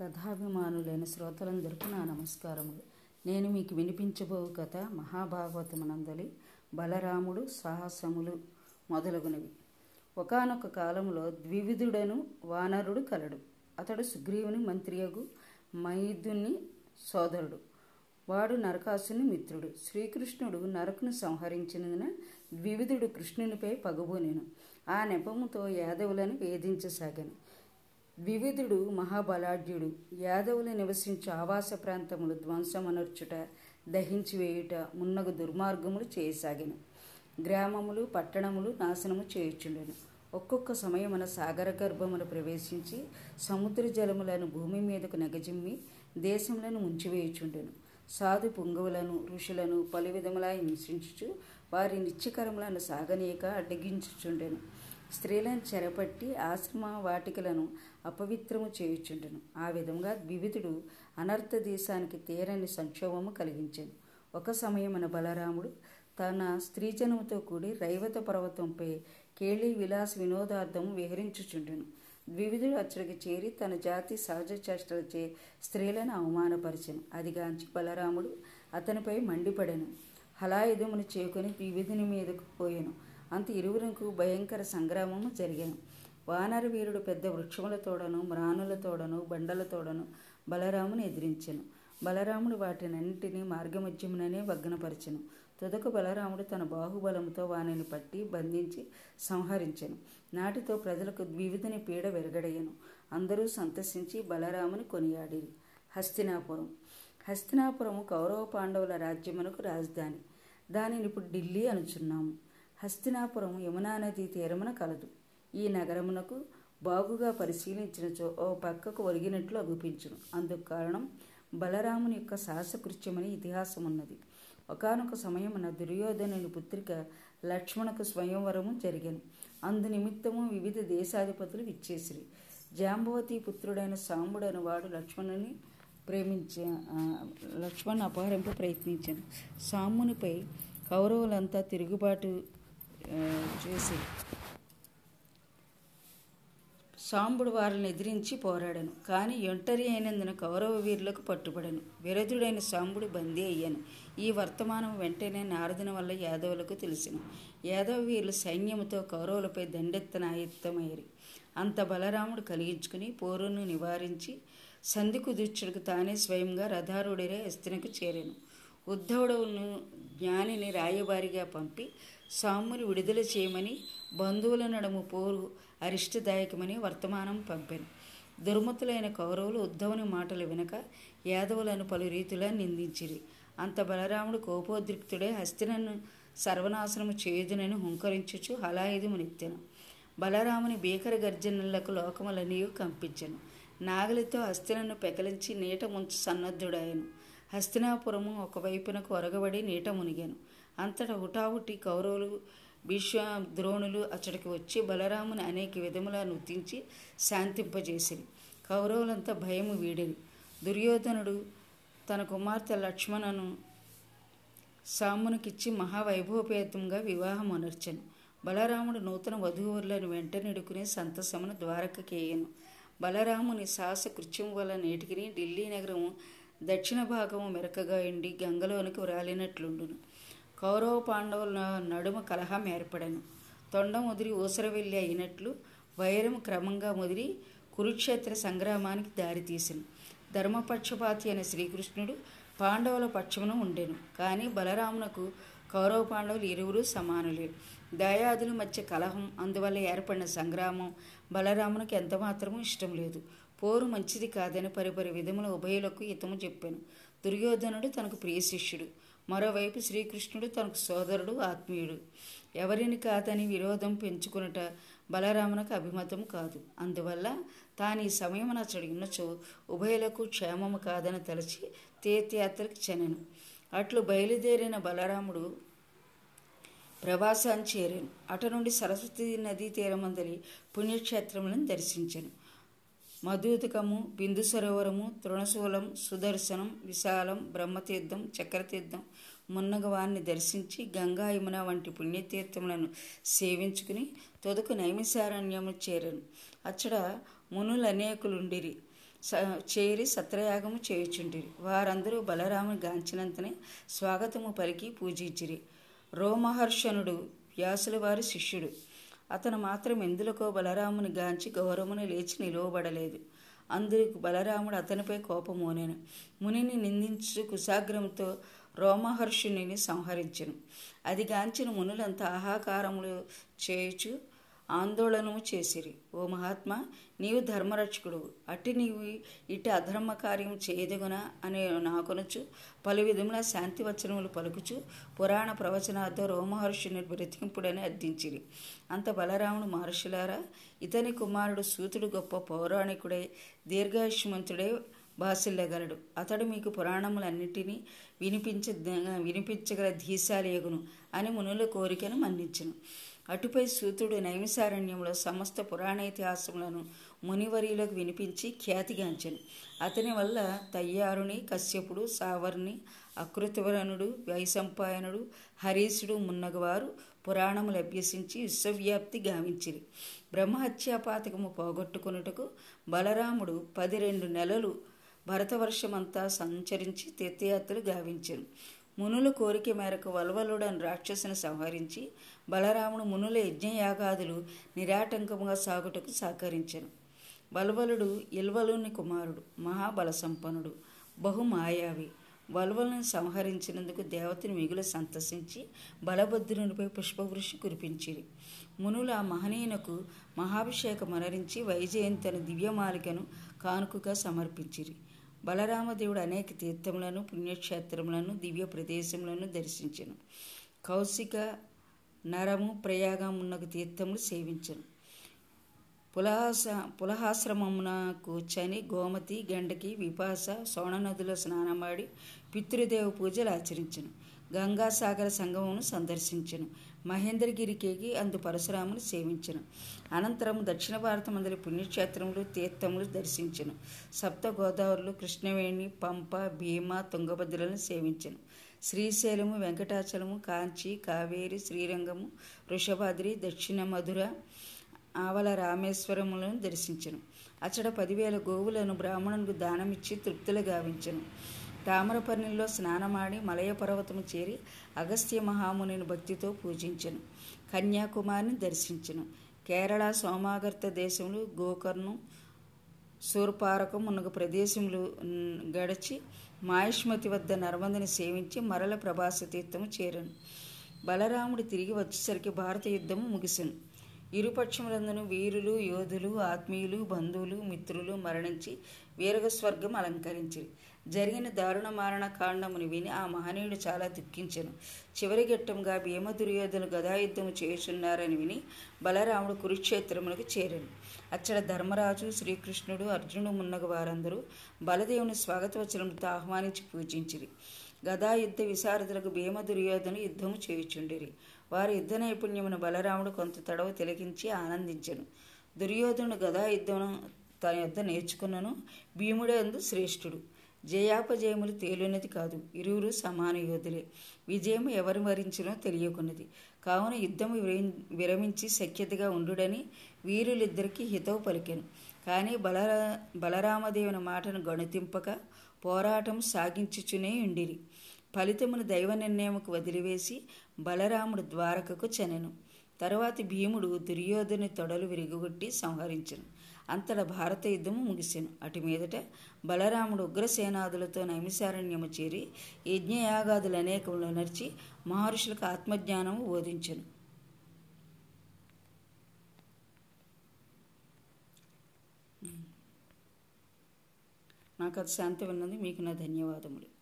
కథాభిమానులైన శ్రోతలందరికీ నా నమస్కారములు. నేను మీకు వినిపించబో కథ మహాభాగవతమునందలి బలరాముడు సాహసములు మొదలగునవి. ఒకానొక కాలంలో ద్వివిధుడను వానరుడు కలడు. అతడు సుగ్రీవుని మంత్రియగు మైదుని సోదరుడు. వాడు నరకాసుని మిత్రుడు. శ్రీకృష్ణుడు నరకును సంహరించినందున ద్వివిధుడు కృష్ణునిపై పగబోనెను. ఆ నెపముతో యాదవులను వేధించసాగాను. ద్వివిధుడు మహాబలాఢ్యుడు. యాదవులు నివసించు ఆవాస ప్రాంతములు ధ్వంసమనర్చుట దహించివేయుట మున్నగు దుర్మార్గములు చేయసాగిన. గ్రామములు పట్టణములు నాశనము చేయుచుండెను. ఒక్కొక్క సమయమున సాగర గర్భమును ప్రవేశించి సముద్ర జలములను భూమి మీదకు నెగజిమ్మి దేశములను ముంచివేయుచుండెను. సాధు పుంగవులను ఋషులను పలు విధములా హింసించుచు వారి నిత్యకరములను సాగనీయక అడ్డగించుచుండెను. స్త్రీలను చెరపట్టి ఆశ్రమ వాటికలను అపవిత్రము చేయుచుండెను. ఆ విధంగా ద్వివిధుడు అనర్థ దేశానికి తీరని సంక్షోభము కలిగించాను. ఒక సమయమున బలరాముడు తన స్త్రీజనముతో కూడి రైవత పర్వతంపై కేళి విలాస్ వినోదార్థము విహరించుచుండెను. ద్వివిధుడు అచ్చడికి చేరి తన జాతి సహజ చేష్టలచే స్త్రీలను అవమానపరిచెను. అదిగాంచి బలరాముడు అతనిపై మండిపడెను. హలాయుధమును చేకొని ద్వివిధుని మీదకు పోయెను. అంత ఇరువురకు భయంకర సంగ్రామము జరిగాను. వానర వీరుడు పెద్ద వృక్షములతోడను మ్రానులతోడను బండలతోడను బలరామును ఎదిరించెను. బలరాముడు వాటినన్నింటినీ మార్గమధ్యముననే భగ్నపరిచెను తుదకు బలరాముడు తన బాహుబలంతో వానిని పట్టి బంధించి సంహరించెను. నాటితో ప్రజలకు ద్వివిధని పీడ వెరగడయ్యను. అందరూ సంతసించి బలరాముని కొనియాడిరి. హస్తినాపురం. హస్తినాపురము కౌరవ పాండవుల రాజ్యమునకు రాజధాని. దానిని ఇప్పుడు ఢిల్లీ అనుచున్నాము. హస్తినాపురం యమునా నదీ తీరమున కలదు. ఈ నగరమునకు బాగుగా పరిశీలించినచో ఓ పక్కకు ఒరిగినట్లు అగుపించును. అందుకు కారణం బలరాముని యొక్క సాహసకృత్యమని ఇతిహాసం ఉన్నది ఒకనొక సమయమున దుర్యోధనుని పుత్రిక లక్ష్మణకు స్వయంవరము జరిగాను. అందు నిమిత్తము వివిధ దేశాధిపతులు విచ్చేసిరి. జాంబవతి పుత్రుడైన సాంబుడైన వాడు లక్ష్మణుని ప్రేమించ లక్ష్మణ్ అపహరింప ప్రయత్నించాను. సామునిపై కౌరవులంతా తిరుగుబాటు చేసి సాంబుడు వారిని ఎదిరించి పోరాడాను. కానీ ఒంటరి అయినందున కౌరవ వీరులకు పట్టుబడను. విరధుడైన సాంబుడు బందీ అయ్యాను. ఈ వర్తమానం వెంటనే నారదుని వల్ల యాదవులకు తెలిసిన. యాదవ వీరులు సైన్యముతో కౌరవులపై దండెత్తన ఆయుత్తమయ్యారు అంత బలరాముడు కలిగించుకుని పోరును నివారించి సంధి కుదుర్చుడికి తానే స్వయంగా రథారుడిరే హస్తినకు చేరాను. ఉద్ధవుడును జ్ఞానిని రాయబారిగా పంపి సాముని విడుదల చేయమని బంధువుల నడుము పోరు అరిష్టదాయకమని వర్తమానం పంపాను. దుర్మతులైన కౌరవులు ఉద్ధవుని మాటలు వినక యాదవులను పలు రీతిలా నిందించిరి. అంత బలరాముడు కోపోద్రిక్తుడే హస్తినను సర్వనాశనము చేయుదునని హుంకరించుచు హలాయుధమునెత్తెను. బలరాముని భీకర గర్జనలకు లోకములన్నీ కంపించెను. నాగలితో హస్తినను పెకలించి నీట ముంచు సన్నద్ధుడాయను హస్తినాపురము ఒకవైపునకు ఒరగబడి నీట మునిగాను. అంతటా హుటాహుటి కౌరవులు భీష్మ ద్రోణులు అచ్చడికి వచ్చి బలరాముని అనేక విధములా నృతించి శాంతింపజేసిరి. కౌరవులంతా భయము వీడిరి. దుర్యోధనుడు తన కుమార్తె లక్ష్మణను సామునికిచ్చి మహావైభవపేతంగా వివాహం అనర్చను. బలరాముడు నూతన వధూవరులను వెంటనిడుకుని సంతసమును ద్వారకకేయను. బలరాముని సాహస కృత్యం వల్ల నేటికిని ఢిల్లీ నగరము దక్షిణ భాగము మెరకగా ఎండి గంగలోనికి రాలినట్లుండును కౌరవ పాండవుల నడుమ కలహం ఏర్పడను. తొండ ముదిరి ఊసరవెల్లి అయినట్లు వైరం క్రమంగా ముదిరి కురుక్షేత్ర సంగ్రామానికి దారితీసెను ధర్మపక్షపాతి అయిన శ్రీకృష్ణుడు పాండవుల పక్షమున ఉండెను. కానీ బలరామునకు కౌరవ పాండవులు ఇరువురు సమానులే. దయాదుల మధ్య కలహం అందువల్ల ఏర్పడిన సంగ్రామం బలరామునికి ఎంతమాత్రమూ ఇష్టం లేదు. పోరు మంచిది కాదని పరిపరి విధముల ఉభయులకు హితము చెప్పాను. దుర్యోధనుడు తనకు ప్రియ శిష్యుడు. మరోవైపు శ్రీకృష్ణుడు తనకు సోదరుడు ఆత్మీయుడు. ఎవరిని కాదని విరోధం పెంచుకునట బలరామునకు అభిమతం కాదు. అందువల్ల తాను ఈ సమయమున చడిగినచో ఉభయులకు క్షేమము కాదని తలచి తీర్థయాత్రకు చెనెను. అట్లు బయలుదేరిన బలరాముడు ప్రభాసాన్ని చేరాను. అటు నుండి సరస్వతి నదీ తీరమందలి పుణ్యక్షేత్రములను దర్శించాను. మధుతకము బిందు సరోవరము తృణశూలం సుదర్శనం విశాలం బ్రహ్మతీర్థం చక్రతీర్థం మున్నగవాన్ని దర్శించి గంగా యమున వంటి పుణ్యతీర్థములను సేవించుకుని తొదకు నైమిసారణ్యము చేరాను. అచ్చడ మునులు అనేకులుండిరి స చేరి సత్రయాగము చేయుచుండిరి. వారందరూ బలరాముని గాంచినంతనే స్వాగతము పలికి పూజించిరి. రోమహర్షణుడు వ్యాసుల వారి శిష్యుడు. అతను మాత్రం ఎందులకో బలరాముని గాంచి గౌరవముని లేచి నిలువబడలేదు. అందుకు బలరాముడు అతనిపై కోపమోనెను మునిని. నిందించు కుశాగ్రంతో రోమహర్షుని సంహరించను. అది గాంచిన మునులంతా ఆహాకారములు చేయుచు ఆందోళనము చేసిరి. ఓ మహాత్మా నీవు ధర్మరక్షకుడు. అట్టి నీవు ఇటు అధర్మ కార్యం చేయదగునా అని నాకొనొచ్చు పలు విధముల శాంతి వచనములు పలుకుచు పురాణ ప్రవచనార్థ రోమహర్షుని బ్రతికింపుడని అర్థించిరి. అంత బలరాముడు మహర్షులారా ఇతని కుమారుడు సూతుడు గొప్ప పౌరాణికుడే దీర్ఘాయుష్మంతుడే బాసిల్లగలడు. అతడు మీకు పురాణములన్నిటినీ వినిపించ వినిపించగల ధీశాలేగును అని మునుల కోరికను మన్నించను. అటుపై సూతుడు నైమిసారణ్యంలో సమస్త పురాణేతిహాసములను మునివరిలోకి వినిపించి ఖ్యాతిగాంచను. అతని వల్ల తయ్యారుని కశ్యపుడు సావర్ణి అకృతవరణుడు వైసంపాయనుడు హరీశుడు మున్నగవారు పురాణములు అభ్యసించి విశ్వవ్యాప్తి గావించిరి. బ్రహ్మహత్యాపాతకము పోగొట్టుకున్నటకు బలరాముడు పది రెండు నెలలు భరతవర్షమంతా సంచరించి తీర్థయాత్రలు గావించను. మునుల కోరిక మేరకు వల్వలుడని రాక్షసుని సంహరించి బలరాముడు మునుల యజ్ఞయాగాదులు నిరాటంకముగా సాగుటకు సహకరించను. బల్వలుడు ఇల్వలుని కుమారుడు మహాబల సంపన్నుడు బహుమాయావి. వల్వలను సంహరించినందుకు దేవతని మిగులు సంతసించి బలభద్రునిపై పుష్పవృష్టి కురిపించిరి. మునుల మహనీయునకు మహాభిషేకం వైజయంతి వైజయంతన దివ్యమాలికను కానుకగా సమర్పించిరి. బలరామదేవుడు అనేక తీర్థములను పుణ్యక్షేత్రములను దివ్య ప్రదేశములను దర్శించను. కౌశిక నరము ప్రయాగమున్నకు తీర్థములు సేవించను. పులహాస పులహాశ్రమమున కూర్చొని గోమతి గండకి విపాస సోణ స్నానమాడి పితృదేవ పూజలు ఆచరించను. గంగాసాగర సంగమమును సందర్శించను. మహేంద్రగిరికేగి అందు పరశురామును సేవించను. అనంతరం దక్షిణ భారతమందరి పుణ్యక్షేత్రములు తీర్థములు దర్శించను. సప్త గోదావరులు కృష్ణవేణి పంప భీమ తుంగభద్రలను సేవించను. శ్రీశైలము వెంకటాచలము కాంచి కావేరి శ్రీరంగము వృషభాద్రి దక్షిణ మధుర ఆవల రామేశ్వరములను దర్శించను. అచ్చట పదివేల గోవులను బ్రాహ్మణునికి దానమిచ్చి తృప్తులు గావించను. తామరపర్ణిలో స్నానమాడి మలయ పర్వతము చేరి అగస్త్య మహామునిని భక్తితో పూజించను. కన్యాకుమారిని దర్శించను. కేరళ సోమాగర్త దేశంలో గోకర్ణం సూర్పారకం మునగ ప్రదేశములు గడిచి మాయుష్మతి వద్ద నర్మదని సేవించి మరల ప్రభాస తీర్థము చేరను. బలరాముడు తిరిగి వచ్చేసరికి భారత యుద్ధము ముగిసెను. ఇరుపక్షములందును వీరులు యోధులు ఆత్మీయులు బంధువులు మిత్రులు మరణించి వీరగ స్వర్గం అలంకరించిరి. జరిగిన దారుణ మారణ కాండమును విని ఆ మహనీయుడు చాలా దుఃఖించెను. చివరి ఘట్టంగా భీమ దుర్యోధను గదాయుద్ధము చేయుచున్నారని విని బలరాముడు కురుక్షేత్రములకు చేరాను. అచ్చట ధర్మరాజు శ్రీకృష్ణుడు అర్జునుడు మున్నగ వారందరూ బలదేవుని స్వాగతవచనములతో ఆహ్వానించి పూజించిరి. గదాయుద్ధ విశారదులకు భీమ దుర్యోధను యుద్ధము చేయుచుండిరి. వారి యుద్ధ నైపుణ్యమును బలరాముడు కొంత తడవ తిలకించి ఆనందించను. దుర్యోధనుడు గదాయుద్ధమును తన యుద్ధ నేర్చుకున్నను. భీముడే అందు శ్రేష్ఠుడు. జయాపజయములు తేలునది కాదు. ఇరువురు సమాన యోధులే. విజయం ఎవరు వరించినో తెలియకున్నది. కావున యుద్ధము విరమించి సఖ్యతగా ఉండుడని వీరులిద్దరికీ హితవు పలికెను. కానీ బలరా బలరామదేవుని మాటను గణతింపక పోరాటం సాగించుచునే ఉండిరి. ఫలితమును దైవ నిర్ణయముకు వదిలివేసి బలరాముడు ద్వారకకు చెనెను. తరువాత భీముడు దుర్యోధని తొడలు విరిగొట్టి సంహరించను. అంతట భారత యుద్ధము ముగిసెను. అటు మీదట బలరాముడు ఉగ్రసేనాదులతో నైమిసారణ్యము చేరి యజ్ఞయాగాదులు అనేకములు నడిచి మహర్షులకు ఆత్మజ్ఞానము బోధించెను. నాకు అది శాంతి ఉన్నది మీకు నా ధన్యవాదములు.